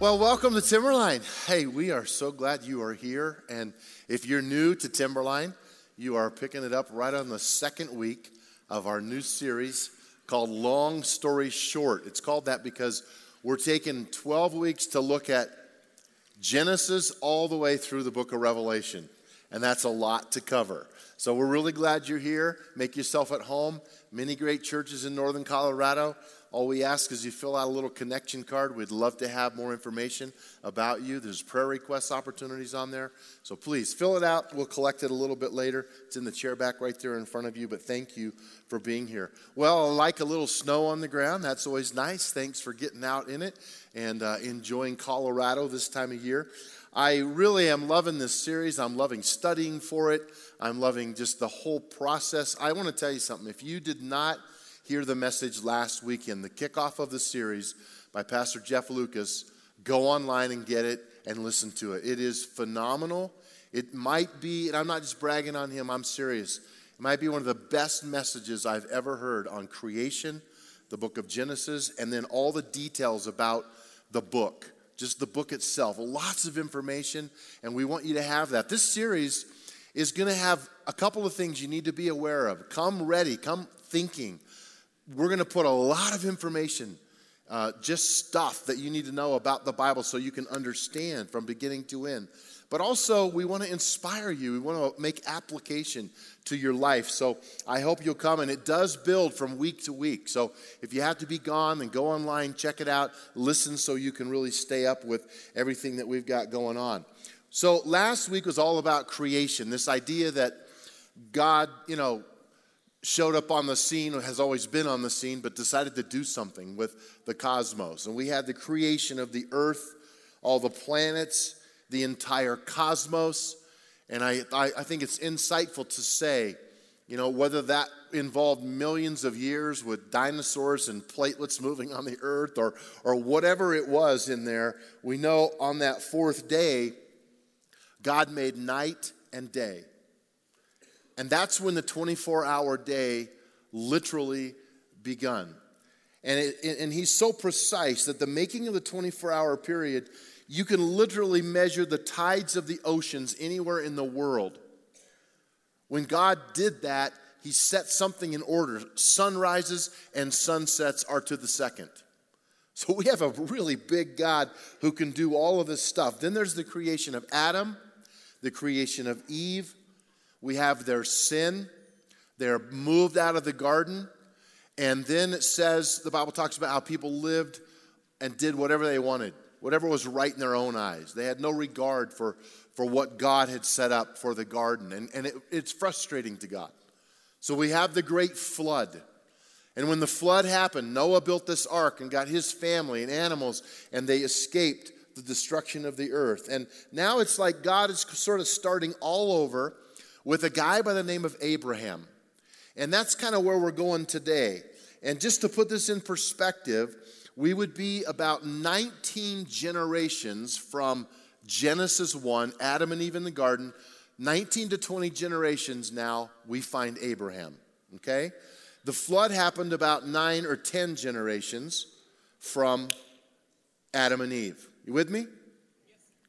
Well, welcome to Timberline. Hey, we are so glad you are here. And if you're new to Timberline, you are picking it up right on the second week of our new series called Long Story Short. It's called that because we're taking 12 weeks to look at Genesis all the way through the book of Revelation. And that's a lot to cover. So we're really glad you're here. Make yourself at home. Many great churches in northern Colorado. All we ask is you fill out a little connection card. We'd love to have more information about you. There's prayer request opportunities on there. So please fill it out. We'll collect it a little bit later. It's in the chair back right there in front of you. But thank you for being here. Well, I like a little snow on the ground. That's always nice. Thanks for getting out in it and uh, enjoying Colorado this time of year. I really am loving this series. I'm loving studying for it. I'm loving just the whole process. I want to tell you something. If you did not hear the message last weekend, the kickoff of the series by Pastor Jeff Lucas, go online and get it and listen to it. It is phenomenal. It might be, and I'm not just bragging on him, I'm serious. It might be one of the best messages I've ever heard on creation, the book of Genesis, and then all the details about the book, just the book itself. Lots of information, and we want you to have that. This series is going to have a couple of things you need to be aware of. Come ready, come thinking we're going to put a lot of information, uh, just stuff that you need to know about the Bible so you can understand from beginning to end. But also, we want to inspire you. We want to make application to your life. So I hope you'll come. And it does build from week to week. So if you have to be gone, then go online, check it out, listen so you can really stay up with everything that we've got going on. So last week was all about creation, this idea that God, you know, showed up on the scene, has always been on the scene, but decided to do something with the cosmos. And we had the creation of the earth, all the planets, the entire cosmos. And I, I, I think it's insightful to say, you know, whether that involved millions of years with dinosaurs and platelets moving on the earth or, or whatever it was in there, we know on that fourth day, God made night and day. And that's when the 24 hour day literally begun. And, it, and he's so precise that the making of the 24 hour period, you can literally measure the tides of the oceans anywhere in the world. When God did that, he set something in order. Sunrises and sunsets are to the second. So we have a really big God who can do all of this stuff. Then there's the creation of Adam, the creation of Eve, we have their sin. They're moved out of the garden. And then it says, the Bible talks about how people lived and did whatever they wanted, whatever was right in their own eyes. They had no regard for, for what God had set up for the garden. And, and it, it's frustrating to God. So we have the great flood. And when the flood happened, Noah built this ark and got his family and animals, and they escaped the destruction of the earth. And now it's like God is sort of starting all over with a guy by the name of Abraham. And that's kind of where we're going today. And just to put this in perspective, we would be about 19 generations from Genesis 1, Adam and Eve in the garden. 19 to 20 generations now, we find Abraham. Okay? The flood happened about nine or 10 generations from Adam and Eve. You with me?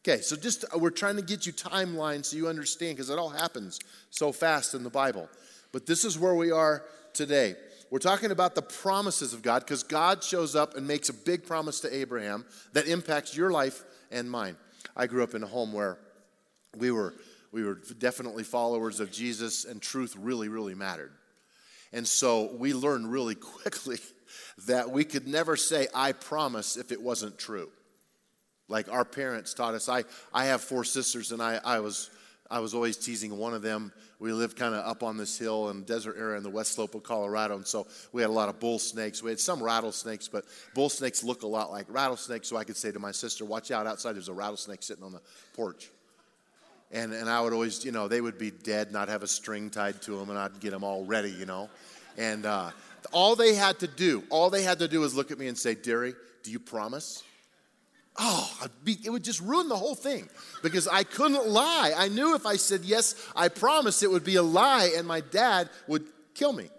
Okay, so just uh, we're trying to get you timeline so you understand because it all happens so fast in the Bible. But this is where we are today. We're talking about the promises of God because God shows up and makes a big promise to Abraham that impacts your life and mine. I grew up in a home where we were we were definitely followers of Jesus and truth really really mattered. And so we learned really quickly that we could never say I promise if it wasn't true like our parents taught us. I, I have four sisters, and I, I, was, I was always teasing one of them. We lived kind of up on this hill in desert area in the west slope of Colorado, and so we had a lot of bull snakes. We had some rattlesnakes, but bull snakes look a lot like rattlesnakes, so I could say to my sister, Watch out outside, there's a rattlesnake sitting on the porch. And, and I would always, you know, they would be dead, not have a string tied to them, and I'd get them all ready, you know. And uh, all they had to do, all they had to do was look at me and say, Dary, do you promise? Oh, be, it would just ruin the whole thing because I couldn't lie. I knew if I said, yes, I promised it would be a lie and my dad would kill me.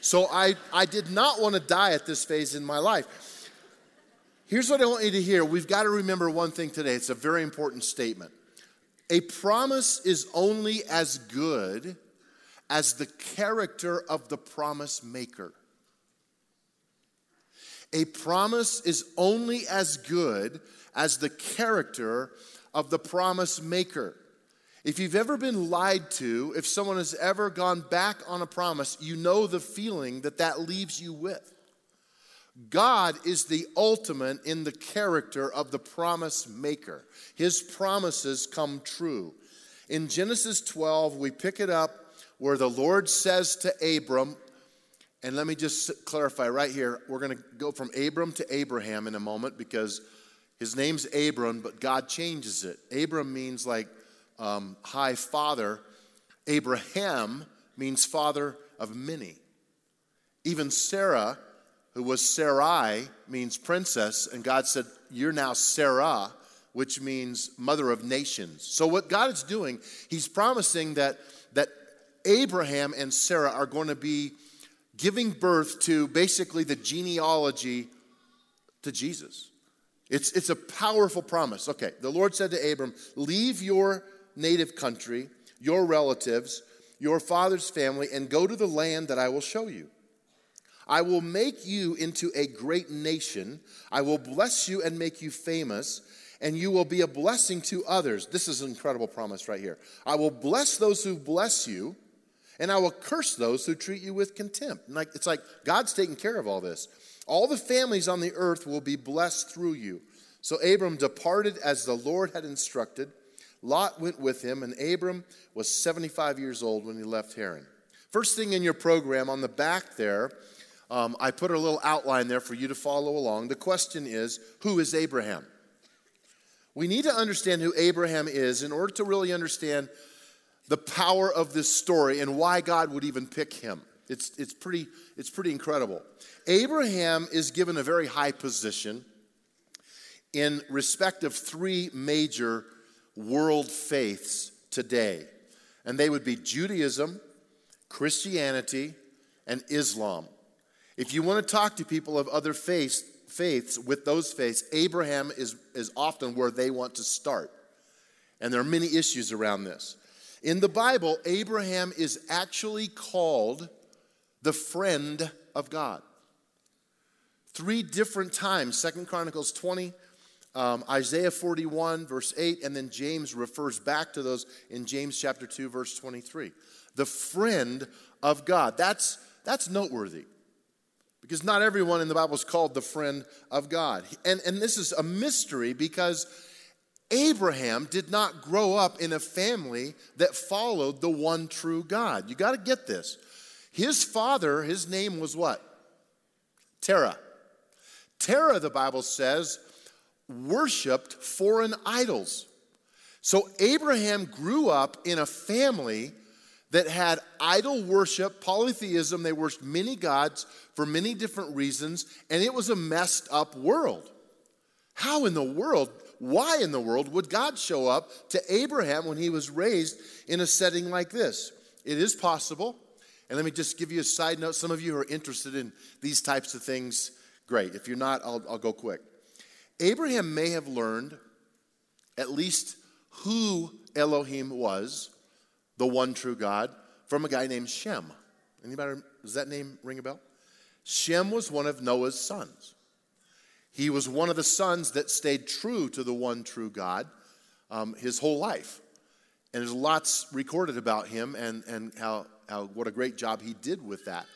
So I, I did not want to die at this phase in my life. Here's what I want you to hear. We've got to remember one thing today. It's a very important statement. A promise is only as good as the character of the promise maker. A promise is only as good as the character of the promise maker. If you've ever been lied to, if someone has ever gone back on a promise, you know the feeling that that leaves you with. God is the ultimate in the character of the promise maker. His promises come true. In Genesis 12, we pick it up where the Lord says to Abram, and let me just clarify right here. We're going to go from Abram to Abraham in a moment because his name's Abram, but God changes it. Abram means like um, high father, Abraham means father of many. Even Sarah, who was Sarai, means princess, and God said, You're now Sarah, which means mother of nations. So, what God is doing, He's promising that, that Abraham and Sarah are going to be giving birth to basically the genealogy to Jesus. It's, it's a powerful promise. Okay, the Lord said to Abram, Leave your native country, your relatives, your father's family, and go to the land that I will show you. I will make you into a great nation. I will bless you and make you famous, and you will be a blessing to others. This is an incredible promise right here. I will bless those who bless you, and I will curse those who treat you with contempt. And like, it's like God's taking care of all this. All the families on the earth will be blessed through you. So Abram departed as the Lord had instructed. Lot went with him, and Abram was 75 years old when he left Haran. First thing in your program on the back there um, I put a little outline there for you to follow along. The question is who is Abraham? We need to understand who Abraham is in order to really understand the power of this story and why God would even pick him. It's, it's, pretty, it's pretty incredible. Abraham is given a very high position in respect of three major world faiths today, and they would be Judaism, Christianity, and Islam. If you want to talk to people of other faiths, faiths with those faiths, Abraham is, is often where they want to start. And there are many issues around this. In the Bible, Abraham is actually called the friend of God. Three different times, Second Chronicles 20, um, Isaiah 41, verse 8, and then James refers back to those in James chapter 2, verse 23. The friend of God. That's, that's noteworthy because not everyone in the Bible is called the friend of God. And, and this is a mystery because Abraham did not grow up in a family that followed the one true God. You got to get this. His father, his name was what? Terah. Terah, the Bible says, worshiped foreign idols. So Abraham grew up in a family that had idol worship, polytheism. They worshiped many gods for many different reasons, and it was a messed up world. How in the world, why in the world would God show up to Abraham when he was raised in a setting like this? It is possible. And let me just give you a side note. Some of you are interested in these types of things. Great. If you're not, I'll, I'll go quick. Abraham may have learned at least who Elohim was the one true God, from a guy named Shem. Anybody, does that name ring a bell? Shem was one of Noah's sons. He was one of the sons that stayed true to the one true God um, his whole life. And there's lots recorded about him and, and how, how, what a great job he did with that.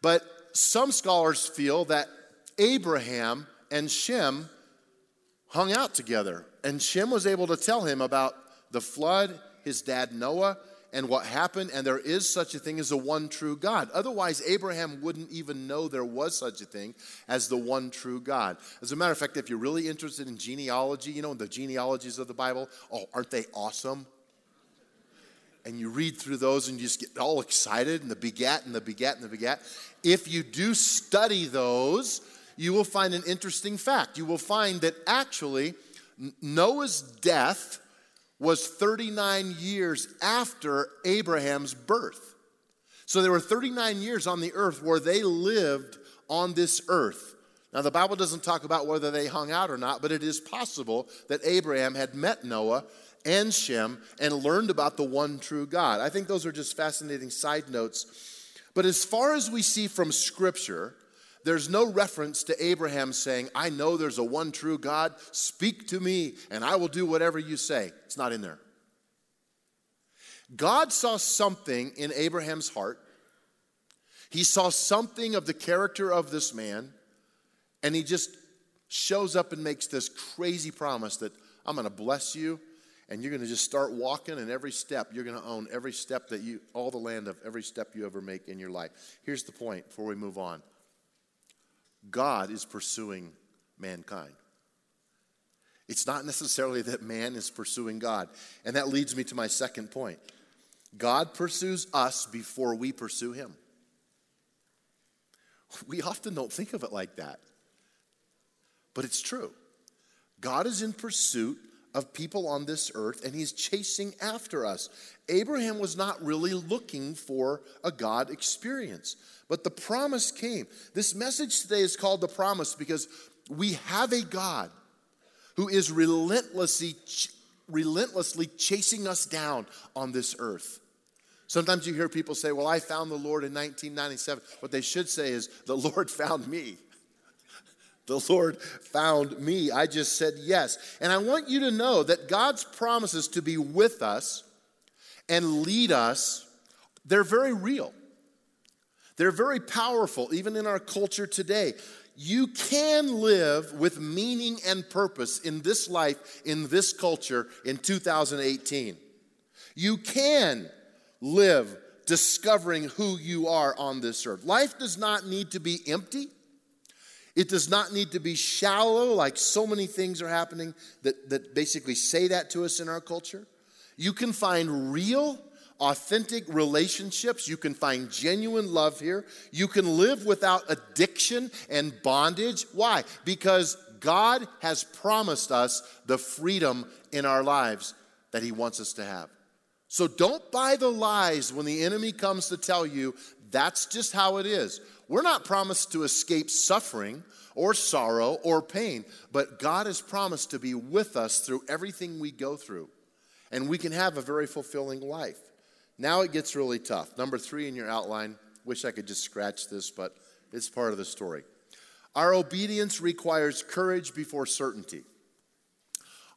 But some scholars feel that Abraham and Shem hung out together. And Shem was able to tell him about the flood his dad Noah, and what happened, and there is such a thing as the one true God. Otherwise, Abraham wouldn't even know there was such a thing as the one true God. As a matter of fact, if you're really interested in genealogy, you know, the genealogies of the Bible, oh, aren't they awesome? And you read through those and you just get all excited, and the begat, and the begat, and the begat. If you do study those, you will find an interesting fact. You will find that actually, Noah's death was 39 years after Abraham's birth. So there were 39 years on the earth where they lived on this earth. Now, the Bible doesn't talk about whether they hung out or not, but it is possible that Abraham had met Noah and Shem and learned about the one true God. I think those are just fascinating side notes. But as far as we see from Scripture, there's no reference to Abraham saying, I know there's a one true God, speak to me, and I will do whatever you say. It's not in there. God saw something in Abraham's heart. He saw something of the character of this man and he just shows up and makes this crazy promise that I'm going to bless you and you're going to just start walking and every step you're going to own every step that you all the land of every step you ever make in your life. Here's the point before we move on. God is pursuing mankind. It's not necessarily that man is pursuing God. And that leads me to my second point. God pursues us before we pursue him. We often don't think of it like that. But it's true. God is in pursuit of people on this earth and he's chasing after us. Abraham was not really looking for a God experience, but the promise came. This message today is called the promise because we have a God who is relentlessly relentlessly chasing us down on this earth. Sometimes you hear people say, "Well, I found the Lord in 1997." What they should say is, "The Lord found me." The Lord found me. I just said yes. And I want you to know that God's promises to be with us and lead us, they're very real. They're very powerful, even in our culture today. You can live with meaning and purpose in this life, in this culture in 2018. You can live discovering who you are on this earth. Life does not need to be empty. It does not need to be shallow, like so many things are happening that, that basically say that to us in our culture. You can find real, authentic relationships. You can find genuine love here. You can live without addiction and bondage. Why? Because God has promised us the freedom in our lives that He wants us to have. So don't buy the lies when the enemy comes to tell you that's just how it is. We're not promised to escape suffering or sorrow or pain, but God has promised to be with us through everything we go through. And we can have a very fulfilling life. Now it gets really tough. Number three in your outline, wish I could just scratch this, but it's part of the story. Our obedience requires courage before certainty.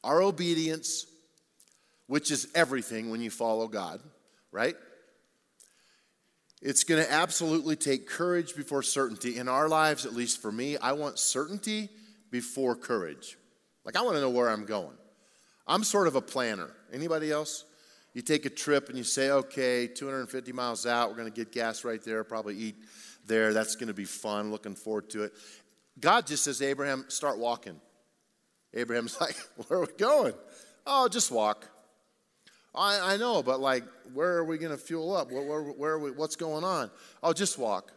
Our obedience, which is everything when you follow God, right? It's going to absolutely take courage before certainty. In our lives, at least for me, I want certainty before courage. Like I want to know where I'm going. I'm sort of a planner. Anybody else? You take a trip and you say, okay, 250 miles out, we're going to get gas right there, probably eat there. That's going to be fun. Looking forward to it. God just says, Abraham, start walking. Abraham's like, where are we going? Oh, just walk. I, I know, but like, where are we going to fuel up? Where, where, where we, what's going on? I'll just walk.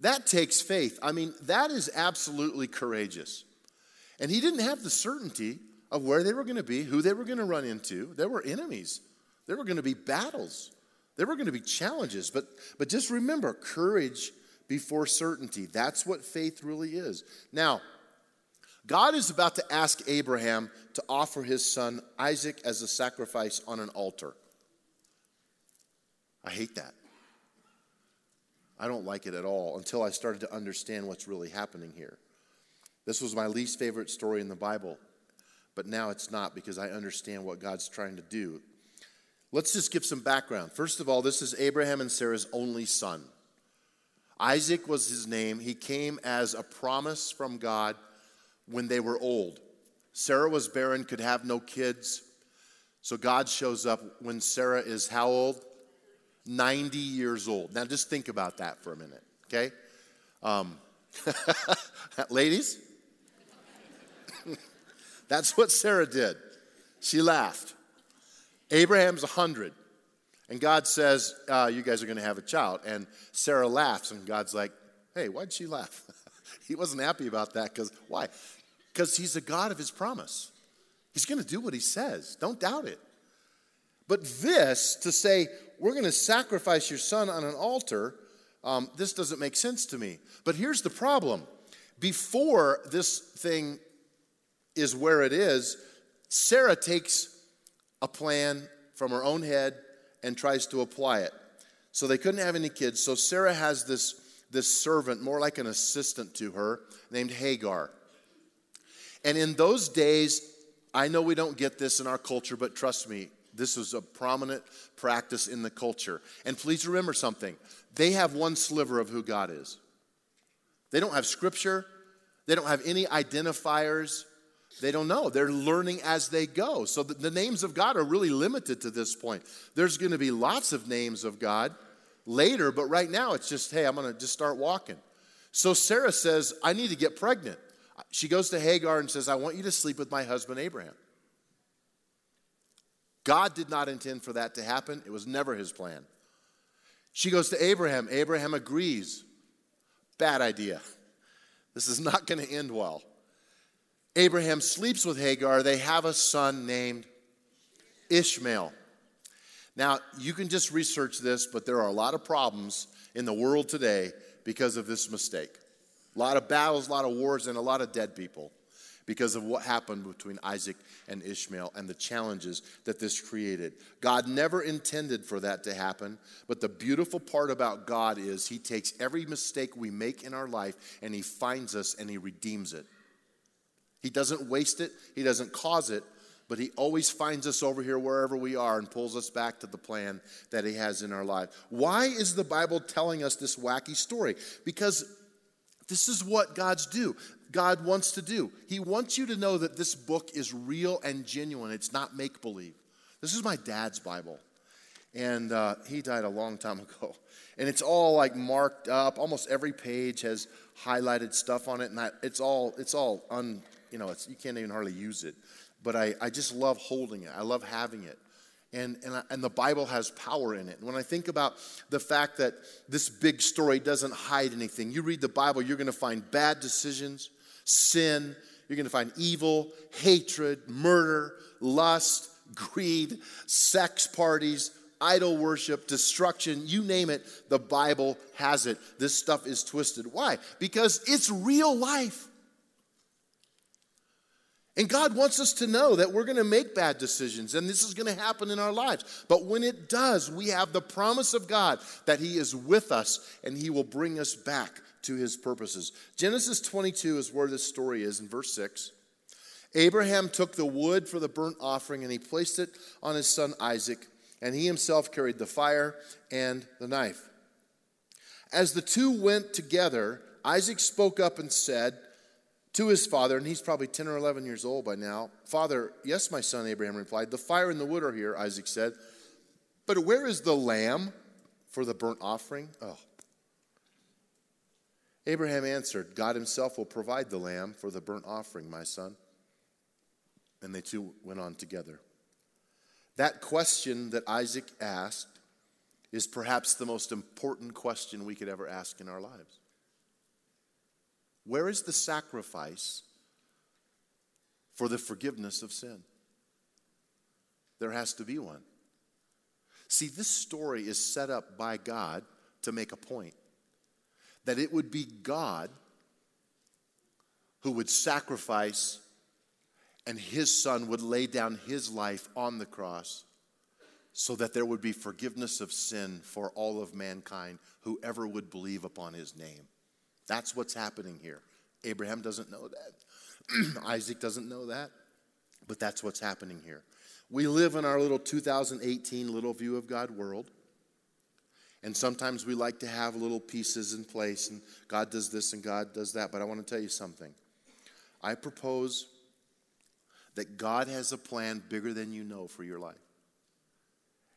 That takes faith. I mean, that is absolutely courageous. And he didn't have the certainty of where they were going to be, who they were going to run into. There were enemies, there were going to be battles, there were going to be challenges. But, but just remember courage before certainty. That's what faith really is. Now, God is about to ask Abraham to offer his son Isaac as a sacrifice on an altar. I hate that. I don't like it at all until I started to understand what's really happening here. This was my least favorite story in the Bible, but now it's not because I understand what God's trying to do. Let's just give some background. First of all, this is Abraham and Sarah's only son. Isaac was his name. He came as a promise from God when they were old. Sarah was barren, could have no kids. So God shows up when Sarah is how old? 90 years old. Now just think about that for a minute, okay? Um, ladies, that's what Sarah did. She laughed. Abraham's 100. And God says, uh, You guys are going to have a child. And Sarah laughs, and God's like, Hey, why'd she laugh? he wasn't happy about that because why? Because he's a God of his promise. He's going to do what he says. Don't doubt it. But this, to say, we're going to sacrifice your son on an altar, um, this doesn't make sense to me. But here's the problem before this thing is where it is, Sarah takes a plan from her own head and tries to apply it. So they couldn't have any kids. So Sarah has this, this servant, more like an assistant to her, named Hagar. And in those days, I know we don't get this in our culture, but trust me, this was a prominent practice in the culture. And please remember something they have one sliver of who God is. They don't have scripture, they don't have any identifiers. They don't know. They're learning as they go. So the, the names of God are really limited to this point. There's going to be lots of names of God later, but right now it's just, hey, I'm going to just start walking. So Sarah says, I need to get pregnant. She goes to Hagar and says, I want you to sleep with my husband Abraham. God did not intend for that to happen, it was never his plan. She goes to Abraham. Abraham agrees. Bad idea. This is not going to end well. Abraham sleeps with Hagar. They have a son named Ishmael. Now, you can just research this, but there are a lot of problems in the world today because of this mistake. A lot of battles, a lot of wars, and a lot of dead people because of what happened between Isaac and Ishmael and the challenges that this created. God never intended for that to happen, but the beautiful part about God is He takes every mistake we make in our life and He finds us and He redeems it. He doesn't waste it, He doesn't cause it, but He always finds us over here wherever we are and pulls us back to the plan that He has in our life. Why is the Bible telling us this wacky story? Because this is what God's do. God wants to do. He wants you to know that this book is real and genuine. It's not make believe. This is my dad's Bible, and uh, he died a long time ago. And it's all like marked up. Almost every page has highlighted stuff on it, and I, it's all it's all un you know it's, you can't even hardly use it. But I, I just love holding it. I love having it. And, and, and the Bible has power in it. And when I think about the fact that this big story doesn't hide anything, you read the Bible, you're going to find bad decisions, sin, you're going to find evil, hatred, murder, lust, greed, sex parties, idol worship, destruction, you name it, the Bible has it. This stuff is twisted. Why? Because it's real life. And God wants us to know that we're going to make bad decisions and this is going to happen in our lives. But when it does, we have the promise of God that He is with us and He will bring us back to his purposes. Genesis 22 is where this story is in verse 6. Abraham took the wood for the burnt offering and he placed it on his son Isaac, and he himself carried the fire and the knife. As the two went together, Isaac spoke up and said to his father, and he's probably 10 or 11 years old by now Father, yes, my son, Abraham replied, The fire and the wood are here, Isaac said, but where is the lamb for the burnt offering? Oh, Abraham answered, God himself will provide the lamb for the burnt offering, my son. And they two went on together. That question that Isaac asked is perhaps the most important question we could ever ask in our lives. Where is the sacrifice for the forgiveness of sin? There has to be one. See, this story is set up by God to make a point that it would be God who would sacrifice and his son would lay down his life on the cross so that there would be forgiveness of sin for all of mankind, whoever would believe upon his name. That's what's happening here. Abraham doesn't know that. Isaac doesn't know that, but that's what's happening here. We live in our little 2018 little view of God world. And sometimes we like to have little pieces in place, and God does this and God does that. But I want to tell you something. I propose that God has a plan bigger than you know for your life.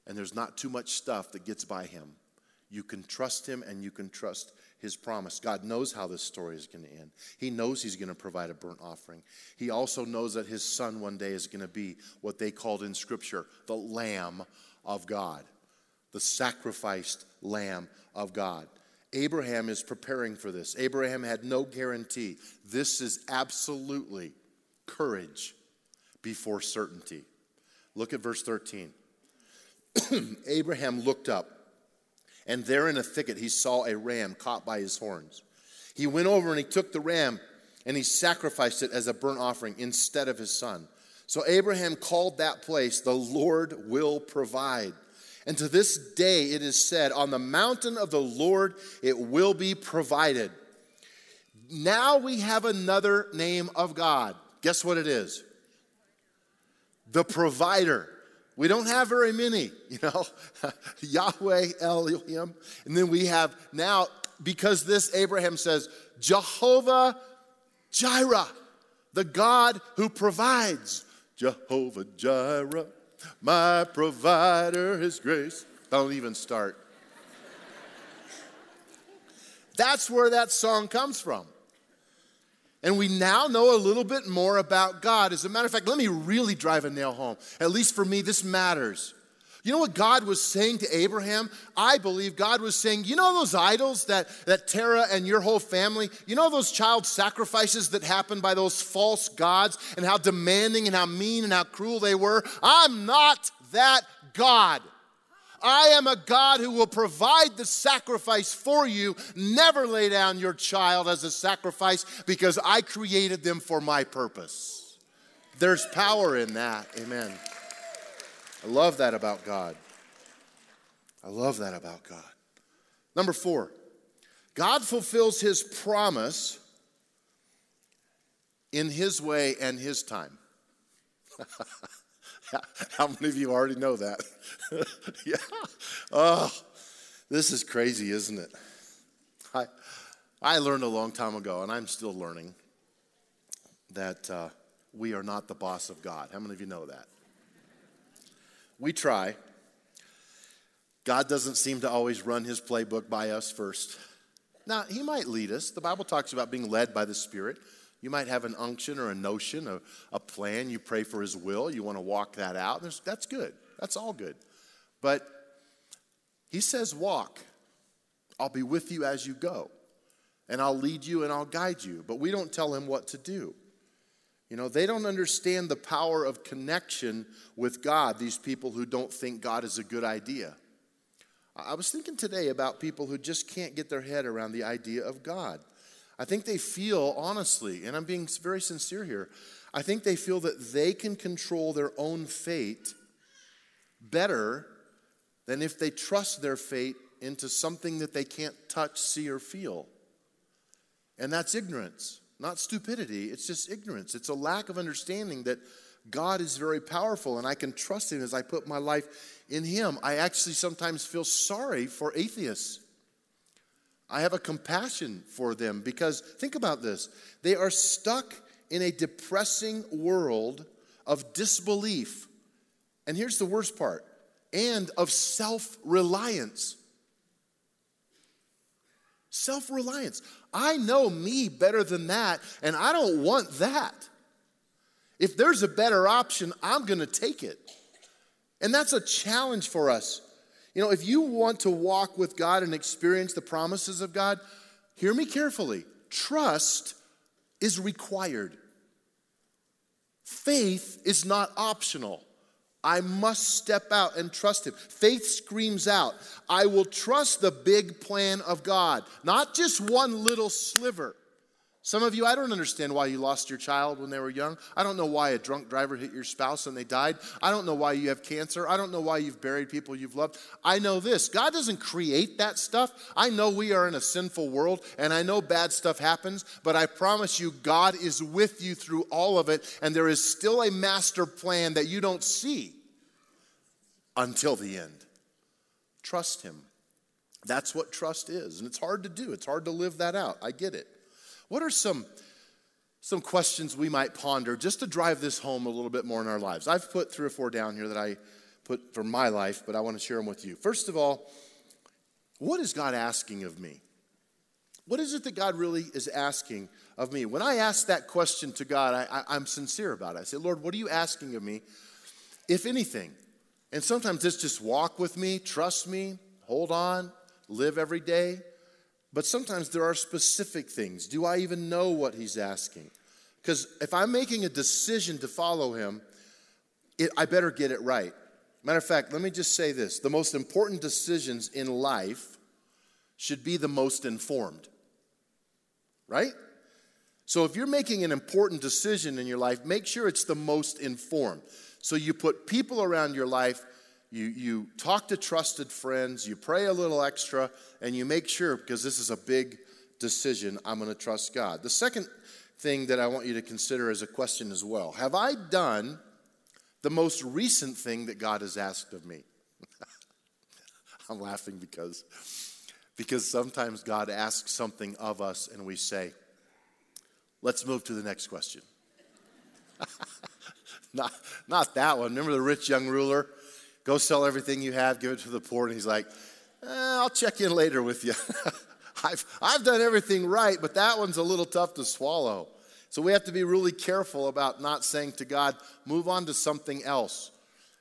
And there's not too much stuff that gets by Him. You can trust Him and you can trust His promise. God knows how this story is going to end. He knows He's going to provide a burnt offering. He also knows that His Son one day is going to be what they called in Scripture the Lamb of God the sacrificed Lamb of God. Abraham is preparing for this. Abraham had no guarantee. This is absolutely courage before certainty. Look at verse 13. Abraham looked up, and there in a thicket he saw a ram caught by his horns. he went over and he took the ram and he sacrificed it as a burnt offering instead of his son. So Abraham called that place, the Lord will provide. And to this day it is said, On the mountain of the Lord it will be provided. Now we have another name of God. Guess what it is? The provider. We don't have very many, you know, Yahweh, Elohim. And then we have now, because this, Abraham says, Jehovah Jireh, the God who provides. Jehovah Jireh, my provider, his grace. Don't even start. That's where that song comes from. And we now know a little bit more about God. As a matter of fact, let me really drive a nail home. At least for me, this matters. You know what God was saying to Abraham? I believe God was saying, you know those idols that, that Terah and your whole family, you know those child sacrifices that happened by those false gods and how demanding and how mean and how cruel they were? I'm not that God. I am a God who will provide the sacrifice for you. Never lay down your child as a sacrifice because I created them for my purpose. There's power in that. Amen. I love that about God. I love that about God. Number four, God fulfills his promise in his way and his time. How many of you already know that? yeah. Oh, this is crazy, isn't it? I, I learned a long time ago, and I'm still learning, that uh, we are not the boss of God. How many of you know that? We try. God doesn't seem to always run his playbook by us first. Now, he might lead us. The Bible talks about being led by the Spirit. You might have an unction or a notion, a, a plan. You pray for His will. You want to walk that out. There's, that's good. That's all good. But He says, Walk. I'll be with you as you go. And I'll lead you and I'll guide you. But we don't tell Him what to do. You know, they don't understand the power of connection with God, these people who don't think God is a good idea. I was thinking today about people who just can't get their head around the idea of God. I think they feel, honestly, and I'm being very sincere here, I think they feel that they can control their own fate better than if they trust their fate into something that they can't touch, see, or feel. And that's ignorance, not stupidity. It's just ignorance. It's a lack of understanding that God is very powerful and I can trust Him as I put my life in Him. I actually sometimes feel sorry for atheists I have a compassion for them because think about this. They are stuck in a depressing world of disbelief. And here's the worst part and of self reliance. Self reliance. I know me better than that, and I don't want that. If there's a better option, I'm going to take it. And that's a challenge for us you know, if you want to walk with God and experience the promises of God, hear me carefully. Trust is required. Faith is not optional. I must step out and trust Him. Faith screams out, I will trust the big plan of God, not just one little sliver. Some of you, I don't understand why you lost your child when they were young. I don't know why a drunk driver hit your spouse and they died. I don't know why you have cancer. I don't know why you've buried people you've loved. I know this God doesn't create that stuff. I know we are in a sinful world and I know bad stuff happens, but I promise you, God is with you through all of it, and there is still a master plan that you don't see until the end. Trust Him. That's what trust is. And it's hard to do, it's hard to live that out. I get it. What are some, some questions we might ponder just to drive this home a little bit more in our lives? I've put three or four down here that I put for my life, but I want to share them with you. First of all, what is God asking of me? What is it that God really is asking of me? When I ask that question to God, I, am sincere about it. I say, Lord, what are you asking of me, if anything? And sometimes it's just walk with me, trust me, hold on, live every day. But sometimes there are specific things. Do I even know what he's asking? Because if I'm making a decision to follow him, it, I better get it right. Matter of fact, let me just say this the most important decisions in life should be the most informed. right? So if you're making an important decision in your life, make sure it's the most informed. So you put people around your life, you, you talk to trusted friends, you pray a little extra, and you make sure, because this is a big decision, I'm going to trust God. The second thing that I want you to consider as a question as well Have I done the most recent thing that God has asked of me? I'm laughing because, because sometimes God asks something of us and we say, let's move to the next question. not, not that one. Remember the rich young ruler? Go sell everything you have, give it to the poor. And he's like, eh, I'll check in later with you. I've, I've done everything right, but that one's a little tough to swallow. So we have to be really careful about not saying to God, move on to something else.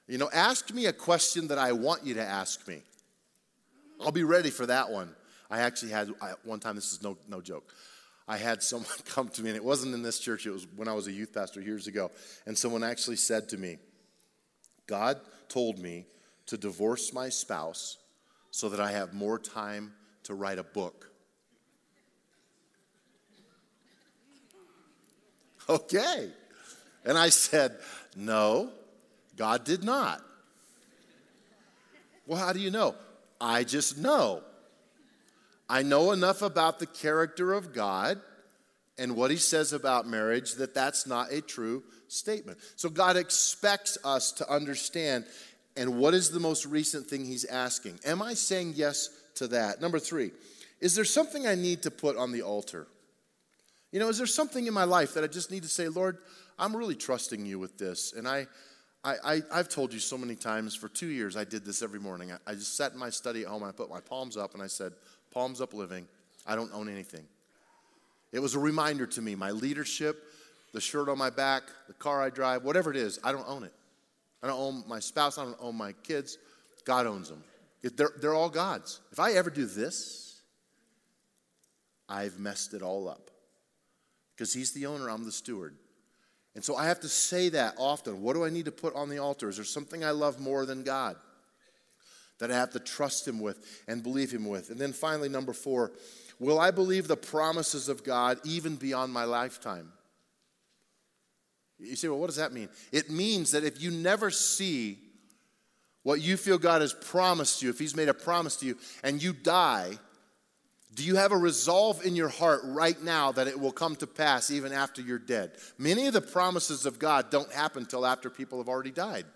You know, ask me a question that I want you to ask me. I'll be ready for that one. I actually had I, one time, this is no, no joke. I had someone come to me, and it wasn't in this church, it was when I was a youth pastor years ago. And someone actually said to me, God told me to divorce my spouse so that I have more time to write a book. Okay. And I said, No, God did not. Well, how do you know? I just know. I know enough about the character of God and what he says about marriage that that's not a true statement. So God expects us to understand and what is the most recent thing he's asking? Am I saying yes to that? Number 3, is there something I need to put on the altar? You know, is there something in my life that I just need to say, Lord, I'm really trusting you with this and I I, I, have told you so many times for two years, I did this every morning. I, I just sat in my study at home and I put my palms up and I said, Palms up living. I don't own anything. It was a reminder to me my leadership, the shirt on my back, the car I drive, whatever it is, I don't own it. I don't own my spouse, I don't own my kids. God owns them. They're, they're all God's. If I ever do this, I've messed it all up. Because He's the owner, I'm the steward. And so I have to say that often. What do I need to put on the altar? Is there something I love more than God that I have to trust Him with and believe Him with? And then finally, number four, will I believe the promises of God even beyond my lifetime? You say, well, what does that mean? It means that if you never see what you feel God has promised you, if He's made a promise to you, and you die, do you have a resolve in your heart right now that it will come to pass even after you're dead? Many of the promises of God don't happen until after people have already died.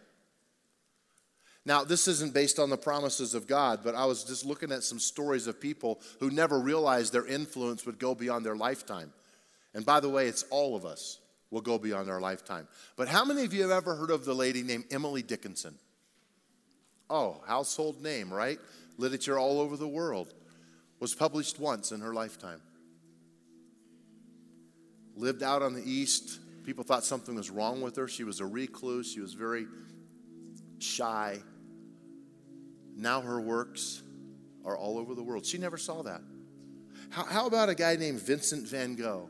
Now, this isn't based on the promises of God, but I was just looking at some stories of people who never realized their influence would go beyond their lifetime. And by the way, it's all of us will go beyond our lifetime. But how many of you have ever heard of the lady named Emily Dickinson? Oh, household name, right? Literature all over the world was published once in her lifetime. Lived out on the East. People thought something was wrong with her. She was a recluse. She was very shy. Now her works are all over the world. She never saw that. How, how about a guy named Vincent van Gogh?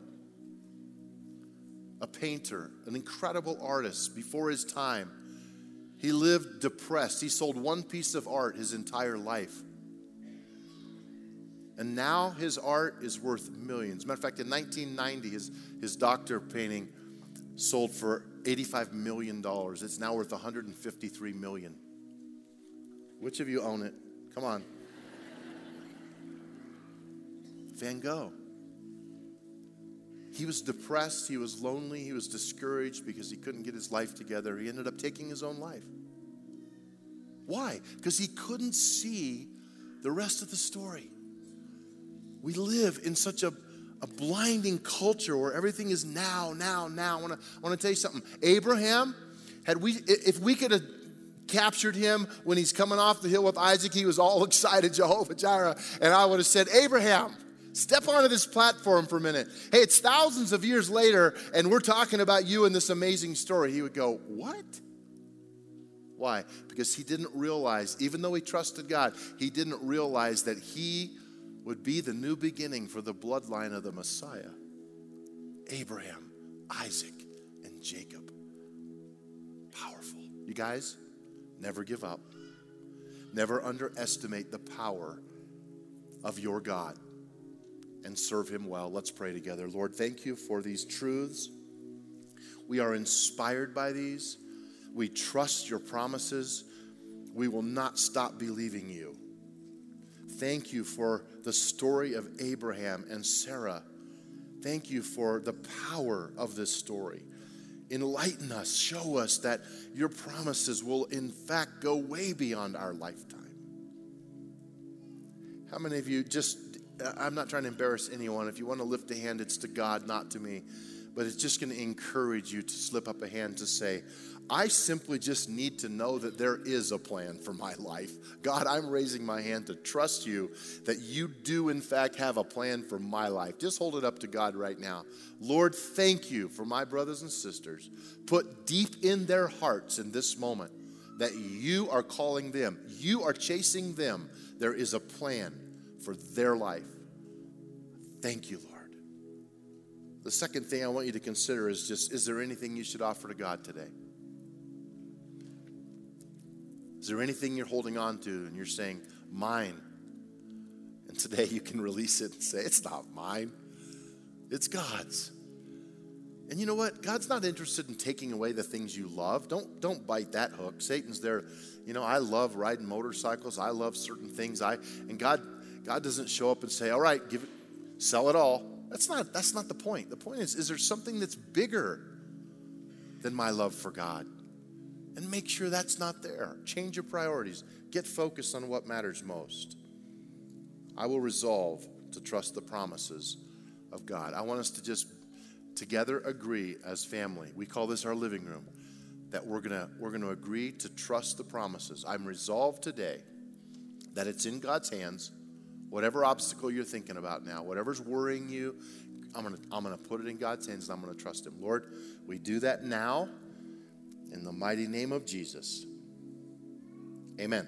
A painter, an incredible artist before his time. He lived depressed. He sold one piece of art his entire life. And now his art is worth millions. Matter of fact, in 1990, his, his doctor painting sold for $85 million. It's now worth $153 million. Which of you own it? Come on. Van Gogh. He was depressed, he was lonely, he was discouraged because he couldn't get his life together. He ended up taking his own life. Why? Because he couldn't see the rest of the story. We live in such a, a blinding culture where everything is now, now, now. I want to tell you something. Abraham, had we if we could have captured him when he's coming off the hill with Isaac, he was all excited, Jehovah Jireh, and I would have said, Abraham, Step onto this platform for a minute. Hey, it's thousands of years later, and we're talking about you in this amazing story. He would go, What? Why? Because he didn't realize, even though he trusted God, he didn't realize that he would be the new beginning for the bloodline of the Messiah Abraham, Isaac, and Jacob. Powerful. You guys, never give up. Never underestimate the power of your God. and serve Him well. Let's pray together. Lord, thank you for these truths. We are inspired by these. We trust your promises. We will not stop believing you. Thank you for the story of Abraham and Sarah. Thank you for the power of this story. Enlighten us, show us that your promises will, in fact, go way beyond our lifetime. How many of you just, I'm not trying to embarrass anyone. If you want to lift a hand, it's to God, not to me. But it's just going to encourage you to slip up a hand to say, I simply just need to know that there is a plan for my life. God, I'm raising my hand to trust you that you do, in fact, have a plan for my life. Just hold it up to God right now. Lord, thank you for my brothers and sisters. Put deep in their hearts in this moment that you are calling them, you are chasing them. There is a plan for their life. Thank you, Lord. The second thing I want you to consider is just is there anything you should offer to God today? Is there anything you're holding on to and you're saying, mine? And today you can release it and say, it's not mine, it's God's. And you know what? God's not interested in taking away the things you love. Don't, don't bite that hook. Satan's there. You know, I love riding motorcycles. I love certain things. I and God, God doesn't show up and say, "All right, give it, sell it all." That's not that's not the point. The point is, is there something that's bigger than my love for God? and make sure that's not there. Change your priorities. Get focused on what matters most. I will resolve to trust the promises of God. I want us to just together agree as family. We call this our living room that we're going to we're going to agree to trust the promises. I'm resolved today that it's in God's hands. Whatever obstacle you're thinking about now, whatever's worrying you, I'm going to I'm going to put it in God's hands and I'm going to trust him. Lord, we do that now in the mighty name of Jesus. Amen.